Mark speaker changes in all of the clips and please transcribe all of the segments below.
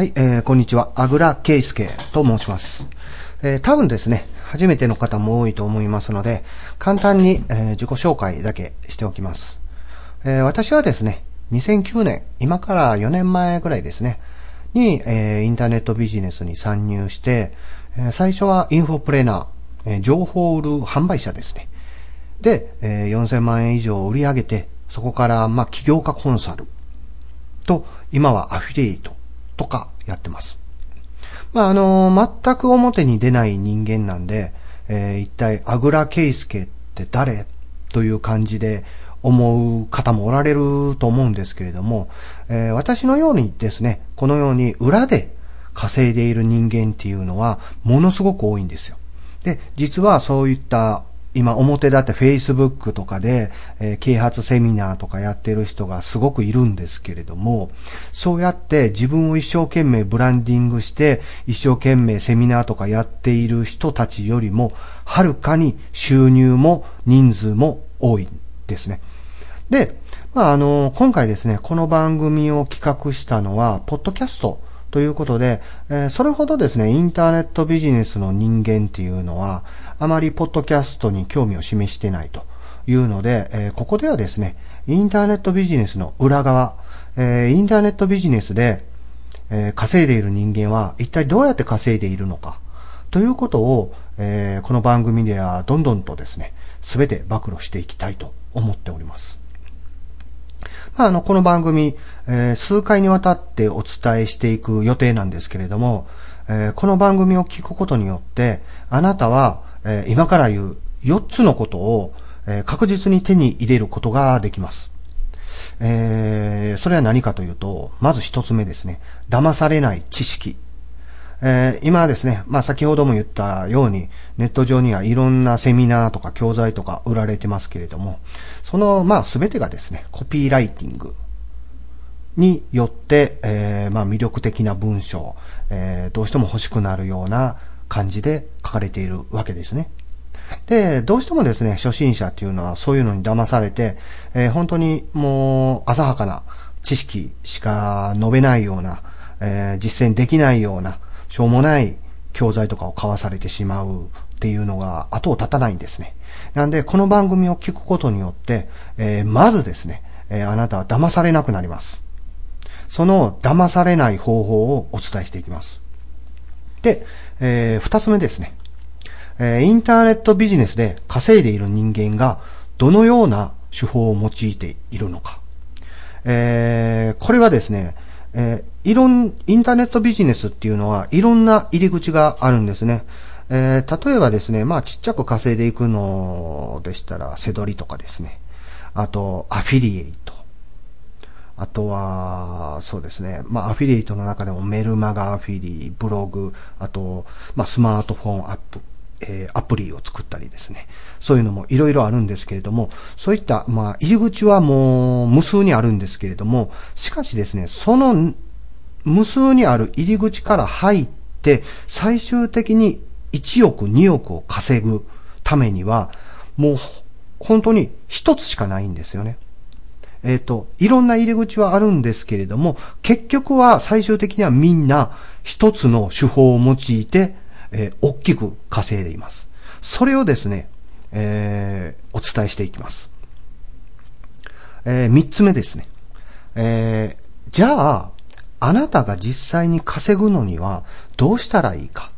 Speaker 1: はい、えー、こんにちは。あぐらけいすけと申します。えー、多分ですね、初めての方も多いと思いますので、簡単に、えー、自己紹介だけしておきます。えー、私はですね、2009年、今から4年前ぐらいですね、に、えー、インターネットビジネスに参入して、えー、最初はインフォプレーナー、えー、情報売る販売者ですね。で、えー、4000万円以上売り上げて、そこから、まあ、起業家コンサルと、今はアフィリエイトとかやってます。まあ、あのー、全く表に出ない人間なんで、えー、一体、あぐらけいすけって誰？という感じで思う方もおられると思うんですけれども、えー、私のようにですね、このように裏で稼いでいる人間っていうのはものすごく多いんですよ。で、実はそういった今表だって Facebook とかで、えー、啓発セミナーとかやってる人がすごくいるんですけれども、そうやって自分を一生懸命ブランディングして、一生懸命セミナーとかやっている人たちよりも、はるかに収入も人数も多いですね。で、まあ、あの、今回ですね、この番組を企画したのは、ポッドキャストということで、えー、それほどですね、インターネットビジネスの人間っていうのは、あまりポッドキャストに興味を示してないというので、えー、ここではですね、インターネットビジネスの裏側、えー、インターネットビジネスで、え稼いでいる人間は一体どうやって稼いでいるのか、ということを、えこの番組ではどんどんとですね、すべて暴露していきたいと思っております。まあ、あの、この番組、えー、数回にわたってお伝えしていく予定なんですけれども、えー、この番組を聞くことによって、あなたは、えー、今から言う4つのことを、え確実に手に入れることができます。えそれは何かというと、まず1つ目ですね。騙されない知識。えー、今ですね、まあ先ほども言ったように、ネット上にはいろんなセミナーとか教材とか売られてますけれども、その、まあ全てがですね、コピーライティングによって、えー、まあ魅力的な文章、えー、どうしても欲しくなるような感じで書かれているわけですね。で、どうしてもですね、初心者っていうのはそういうのに騙されて、えー、本当にもう浅はかな知識しか述べないような、えー、実践できないような、しょうもない教材とかを買わされてしまうっていうのが後を絶たないんですね。なんで、この番組を聞くことによって、えー、まずですね、えー、あなたは騙されなくなります。その騙されない方法をお伝えしていきます。で、えー、二つ目ですね。えー、インターネットビジネスで稼いでいる人間がどのような手法を用いているのか。えー、これはですね、えー、いろん、インターネットビジネスっていうのはいろんな入り口があるんですね。えー、例えばですね、まあちっちゃく稼いでいくのでしたら、せどりとかですね。あと、アフィリエイト。あとは、そうですね。まあ、アフィリエイトの中でもメルマガアフィリ、ブログ、あと、まあ、スマートフォンアップ、えー、アプリを作ったりですね。そういうのもいろいろあるんですけれども、そういった、まあ、入り口はもう無数にあるんですけれども、しかしですね、その無数にある入り口から入って、最終的に1億、2億を稼ぐためには、もう本当に一つしかないんですよね。えっ、ー、と、いろんな入り口はあるんですけれども、結局は最終的にはみんな一つの手法を用いて、えー、大きく稼いでいます。それをですね、えー、お伝えしていきます。えー、三つ目ですね。えー、じゃあ、あなたが実際に稼ぐのにはどうしたらいいか。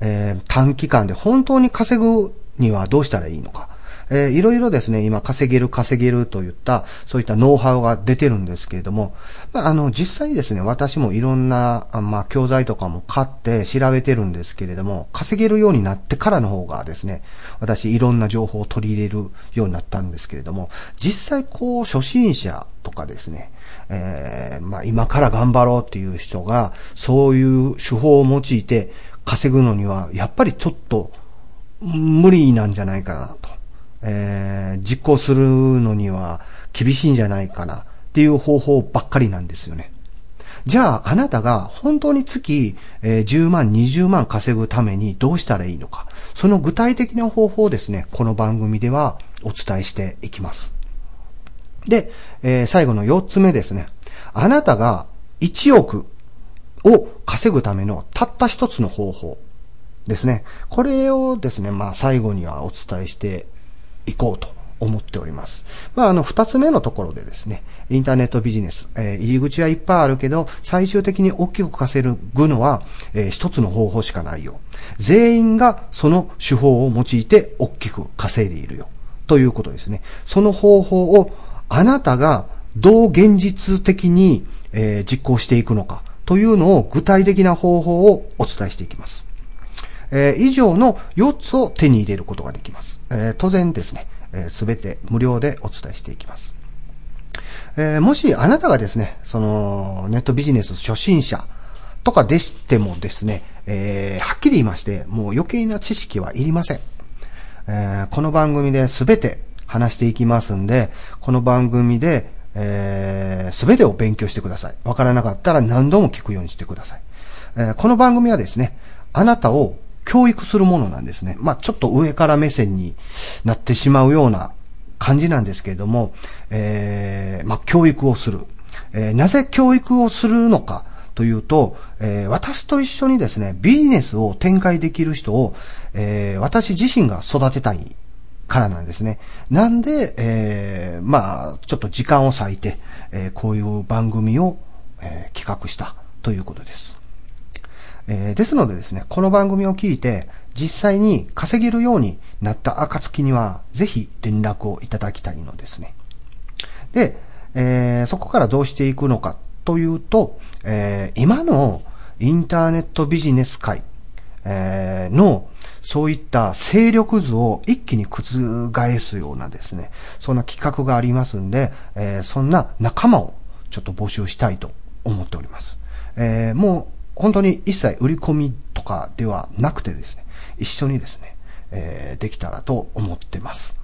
Speaker 1: えー、短期間で本当に稼ぐにはどうしたらいいのか。えー、いろいろですね、今稼げる稼げるといった、そういったノウハウが出てるんですけれども、まあ、あの、実際にですね、私もいろんな、まあ、教材とかも買って調べてるんですけれども、稼げるようになってからの方がですね、私いろんな情報を取り入れるようになったんですけれども、実際こう、初心者とかですね、えー、まあ、今から頑張ろうっていう人が、そういう手法を用いて稼ぐのには、やっぱりちょっと、無理なんじゃないかなと。えー、実行するのには厳しいんじゃないかなっていう方法ばっかりなんですよね。じゃあ、あなたが本当に月、えー、10万、20万稼ぐためにどうしたらいいのか。その具体的な方法をですね、この番組ではお伝えしていきます。で、えー、最後の4つ目ですね。あなたが1億を稼ぐためのたった一つの方法ですね。これをですね、まあ最後にはお伝えしていこうと思っております。まあ、あの、二つ目のところでですね、インターネットビジネス、えー、入り口はいっぱいあるけど、最終的に大きく稼ぐのは、えー、一つの方法しかないよ。全員がその手法を用いて大きく稼いでいるよ。ということですね。その方法をあなたがどう現実的に、えー、実行していくのかというのを具体的な方法をお伝えしていきます。えー、以上の4つを手に入れることができます。えー、当然ですね、す、え、べ、て無料でお伝えしていきます。えー、もしあなたがですね、そのネットビジネス初心者とかでしてもですね、えー、はっきり言いまして、もう余計な知識はいりません。えー、この番組で全て話していきますんで、この番組で、えー、全てを勉強してください。わからなかったら何度も聞くようにしてください。えー、この番組はですね、あなたを教育するものなんですね。まあ、ちょっと上から目線になってしまうような感じなんですけれども、えー、まあ、教育をする。えー、なぜ教育をするのかというと、えー、私と一緒にですね、ビジネスを展開できる人を、えー、私自身が育てたいからなんですね。なんで、えー、まあ、ちょっと時間を割いて、えー、こういう番組を、えー、企画したということです。えー、ですのでですね、この番組を聞いて、実際に稼げるようになった暁には、ぜひ連絡をいただきたいのですね。で、えー、そこからどうしていくのかというと、えー、今のインターネットビジネス界、えー、のそういった勢力図を一気に覆すようなですね、そんな企画がありますんで、えー、そんな仲間をちょっと募集したいと思っております。えー、もう本当に一切売り込みとかではなくてですね、一緒にですね、えー、できたらと思ってます。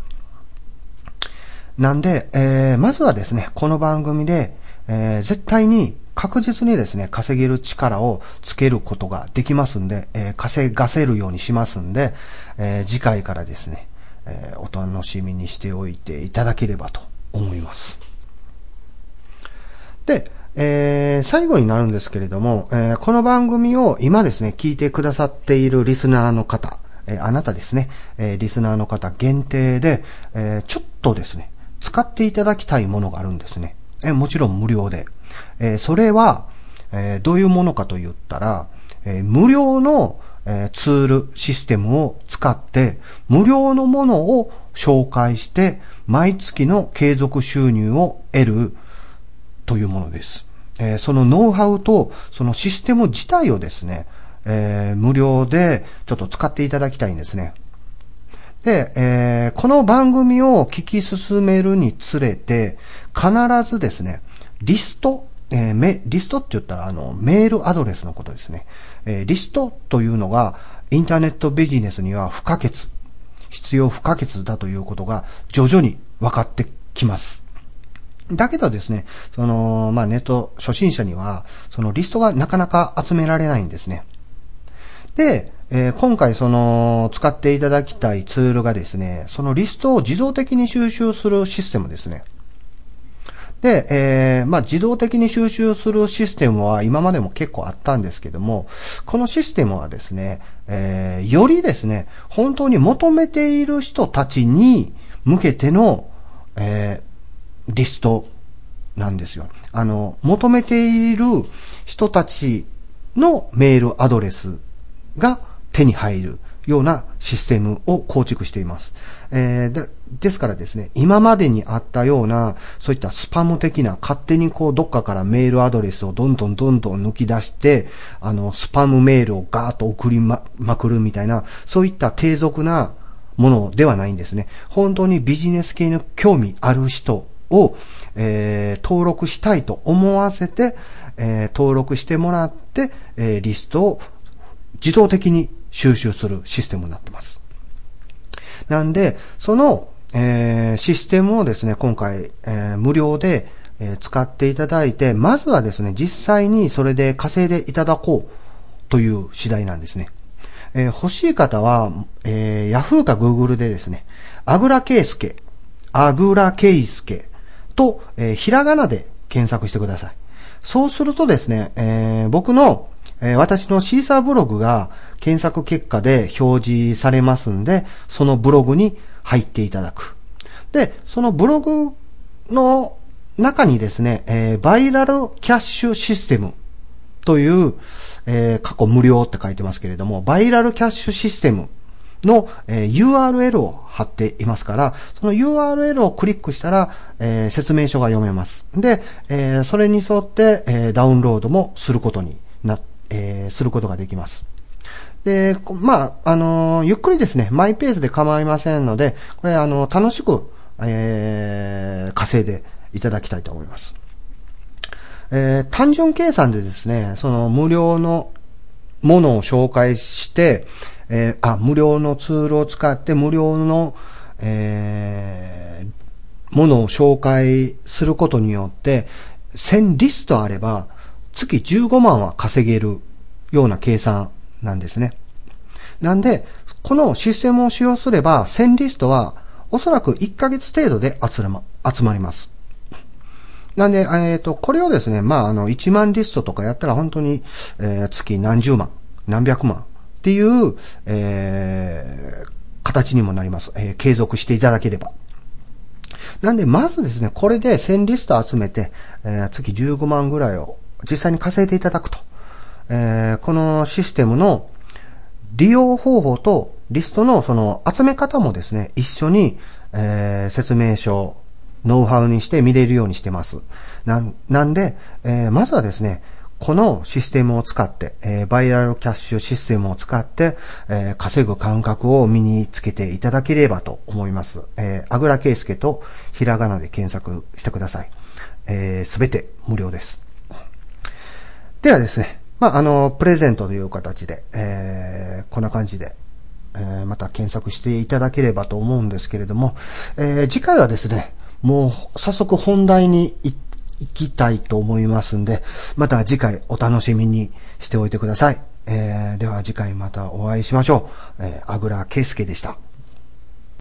Speaker 1: なんで、えー、まずはですね、この番組で、えー、絶対に確実にですね、稼げる力をつけることができますんで、えー、稼がせるようにしますんで、えー、次回からですね、えー、お楽しみにしておいていただければと思います。で、えー、最後になるんですけれども、えー、この番組を今ですね、聞いてくださっているリスナーの方、えー、あなたですね、えリスナーの方限定で、えちょっとですね、使っていただきたいものがあるんですね。えもちろん無料で。えそれは、えどういうものかと言ったら、え無料の、えツール、システムを使って、無料のものを紹介して、毎月の継続収入を得るというものです。えー、そのノウハウと、そのシステム自体をですね、えー、無料でちょっと使っていただきたいんですね。で、えー、この番組を聞き進めるにつれて、必ずですね、リスト、えー、め、リストって言ったら、あの、メールアドレスのことですね。えー、リストというのが、インターネットビジネスには不可欠、必要不可欠だということが、徐々に分かってきます。だけどですね、その、まあ、ネット初心者には、そのリストがなかなか集められないんですね。で、えー、今回その、使っていただきたいツールがですね、そのリストを自動的に収集するシステムですね。で、えー、まあ、自動的に収集するシステムは今までも結構あったんですけども、このシステムはですね、えー、よりですね、本当に求めている人たちに向けての、えリストなんですよ。あの、求めている人たちのメールアドレスが手に入るようなシステムを構築しています。えー、でですからですね、今までにあったような、そういったスパム的な、勝手にこう、どっかからメールアドレスをどんどんどんどん抜き出して、あの、スパムメールをガーッと送りま、まくるみたいな、そういった低俗なものではないんですね。本当にビジネス系の興味ある人を、えー、登録したいと思わせて、えー、登録してもらって、えー、リストを自動的に収集するシステムになってます。なんで、その、えー、システムをですね、今回、えー、無料で、えー、使っていただいて、まずはですね、実際にそれで稼いでいただこうという次第なんですね。えー、欲しい方は、えー、Yahoo か Google でですね、アグラケイスケ、アグラケイスケと、えー、ひらがなで検索してください。そうするとですね、えー、僕の、えー、私のシーサーブログが検索結果で表示されますんで、そのブログに入っていただく。で、そのブログの中にですね、えー、バイラルキャッシュシステムという、えー、過去無料って書いてますけれども、バイラルキャッシュシステムの、えー、URL を貼っていますから、その URL をクリックしたら、えー、説明書が読めます。で、えー、それに沿って、え、ダウンロードもすることにな、え、することができます。で、まあ、あの、ゆっくりですね、マイペースで構いませんので、これ、あの、楽しく、えー、稼いでいただきたいと思います。えー、単純計算でですね、その無料のものを紹介して、えー、あ、無料のツールを使って無料の、えー、ものを紹介することによって、1000リストあれば、月15万は稼げるような計算なんですね。なんで、このシステムを使用すれば、1000リストはおそらく1ヶ月程度で集ま集まります。なんで、えっ、ー、と、これをですね、まあ、あの、1万リストとかやったら本当に、えー、月何十万、何百万っていう、えー、形にもなります。えー、継続していただければ。なんで、まずですね、これで1000リスト集めて、えー、月15万ぐらいを実際に稼いでいただくと。えー、このシステムの利用方法とリストのその集め方もですね、一緒に、えー、説明書、ノウハウにして見れるようにしてます。なん、なんで、えー、まずはですね、このシステムを使って、えー、バイラルキャッシュシステムを使って、えー、稼ぐ感覚を身につけていただければと思います。えー、あぐらけいすけとひらがなで検索してください。えす、べて無料です。ではですね、まあ、あの、プレゼントという形で、え、こんな感じで、え、また検索していただければと思うんですけれども、え、次回はですね、もう早速本題に行きたいと思いますんで、また次回お楽しみにしておいてください。えー、では次回またお会いしましょう。えー、あぐらけいすけでした。